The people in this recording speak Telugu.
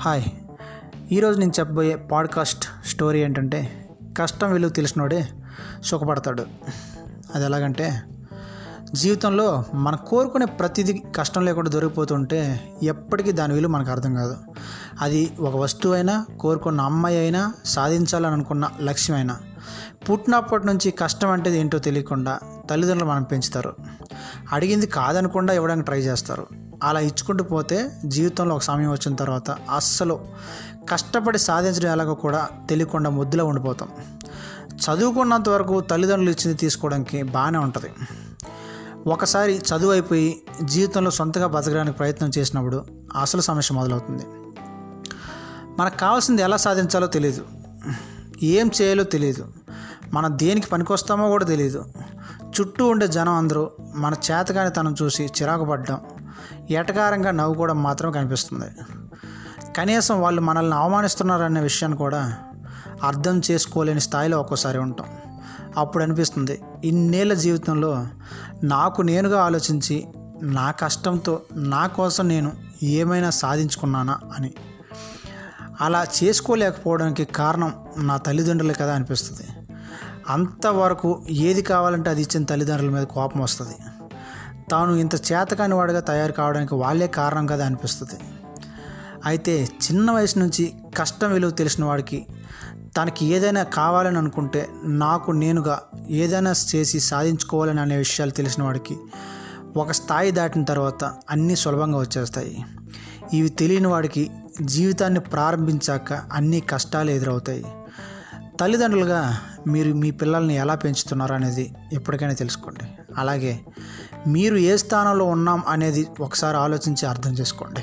హాయ్. ఈరోజు నేను చెప్పబోయే పాడ్కాస్ట్ స్టోరీ ఏంటంటే కష్టం విలువ తెలిసినోడే సుఖపడతాడు. అది ఎలాగంటే జీవితంలో మనం కోరుకునే ప్రతిదీ కష్టం లేకుండా దొరికిపోతుంటే ఎప్పటికీ దాని విలువ మనకు అర్థం కాదు. అది ఒక వస్తువు అయినా కోరుకున్న అమ్మాయి అయినా సాధించాలని అనుకున్న లక్ష్యం అయినా పుట్టినప్పటి నుంచి కష్టం అంటే ఏంటో తెలియకుండా తల్లిదండ్రులు మనం పెంచుతారు. అడిగింది కాదనకుండా ఇవ్వడానికి ట్రై చేస్తారు. అలా ఇచ్చుకుంటూ పోతే జీవితంలో ఒక సమయం వచ్చిన తర్వాత అస్సలు కష్టపడి సాధించడం ఎలాగో కూడా తెలియకుండా ముద్దులో ఉండిపోతాం. చదువుకున్నంత వరకు తల్లిదండ్రులు ఇచ్చింది తీసుకోవడానికి బాగానే ఉంటుంది. ఒకసారి చదువు అయిపోయి జీవితంలో సొంతగా బతకడానికి ప్రయత్నం చేసినప్పుడు అసలు సమస్య మొదలవుతుంది. మనకు కావాల్సింది ఎలా సాధించాలో తెలియదు ఏం చేయాలో తెలియదు మనం దేనికి పనికొస్తామో కూడా తెలియదు చుట్టూ ఉండే జనం అందరూ మన చేతగాని తనం చూసి చిరాకు పడ్డం ఏటకారంగా నవ్వుకోవడం మాత్రం కనిపిస్తుంది. కనీసం వాళ్ళు మనల్ని అవమానిస్తున్నారనే విషయాన్ని కూడా అర్థం చేసుకోలేని స్థాయిలో ఒక్కోసారి ఉంటాం. అప్పుడు అనిపిస్తుంది ఇన్నేళ్ళ జీవితంలో నాకు నేనుగా ఆలోచించి నా కష్టంతో నా కోసం నేను ఏమైనా సాధించుకున్నానా అని. అలా చేసుకోలేకపోవడానికి కారణం నా తల్లిదండ్రులే కదా అనిపిస్తుంది. అంతవరకు ఏది కావాలంటే అది ఇచ్చిన తల్లిదండ్రుల మీద కోపం వస్తుంది. తాను ఇంత చేతకాని వాడిగా తయారు కావడానికి వాళ్ళే కారణం కదా అనిపిస్తుంది. అయితే చిన్న వయసు నుంచి కష్టం విలువ తెలిసిన వాడికి తనకి ఏదైనా కావాలని అనుకుంటే నాకు నేనుగా ఏదైనా చేసి సాధించుకోవాలని అనే విషయాలు తెలిసిన వాడికి ఒక స్థాయి దాటిన తర్వాత అన్నీ సులభంగా వచ్చేస్తాయి. ఇవి తెలియని వాడికి జీవితాన్ని ప్రారంభించాక అన్ని కష్టాలు ఎదురవుతాయి. తల్లిదండ్రులుగా మీరు మీ పిల్లల్ని ఎలా పెంచుతున్నారు అనేది ఎప్పటికైనా తెలుసుకోండి. అలాగే మీరు ఏ స్థానంలో ఉన్నాం అనేది ఒకసారి ఆలోచించి అర్థం చేసుకోండి.